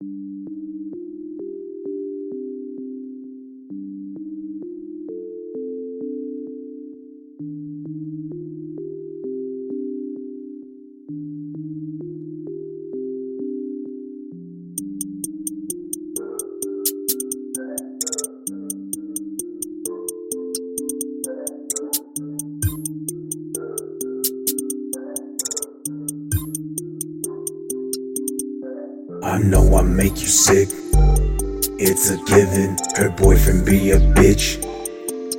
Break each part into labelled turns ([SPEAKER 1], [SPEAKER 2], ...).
[SPEAKER 1] you I know I make you sick. It's a given. Her boyfriend be a bitch.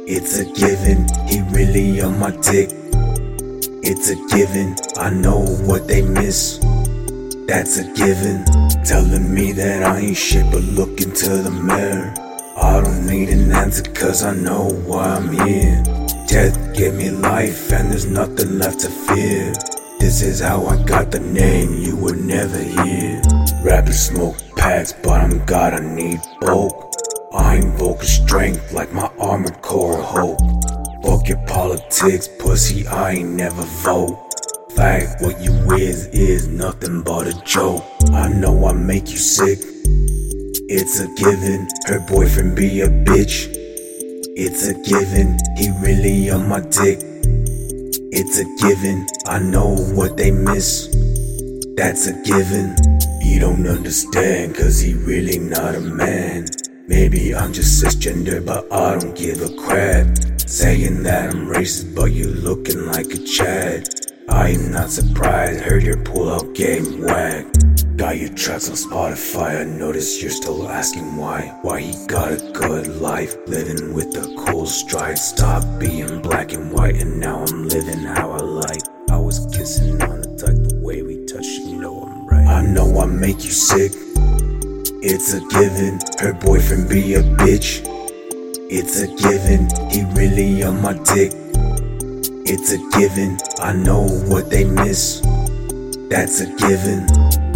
[SPEAKER 1] It's a given. He really on my dick. It's a given. I know what they miss. That's a given. Telling me that I ain't shit, but look into the mirror. I don't need an answer, cause I know why I'm here. Death gave me life, and there's nothing left to fear. This is how I got the name you would never hear. Rappers smoke packs, but I'm God, I need bulk. I invoke strength like my armored core hope. Fuck your politics, pussy, I ain't never vote. Fact, what you is, is nothing but a joke. I know I make you sick. It's a given, her boyfriend be a bitch. It's a given, he really on my dick. It's a given, I know what they miss. That's a given. You don't understand, cause he really not a man. Maybe I'm just cisgender, but I don't give a crap. Saying that I'm racist, but you looking like a Chad. I am not surprised, heard your pull out game whack. Got your tracks on Spotify, I notice you're still asking why. Why he got a good life, living with a cool stride. Stop being black and white, and now I'm living how. I make you sick. It's a given, her boyfriend be a bitch. It's a given, he really on my dick. It's a given, I know what they miss. That's a given.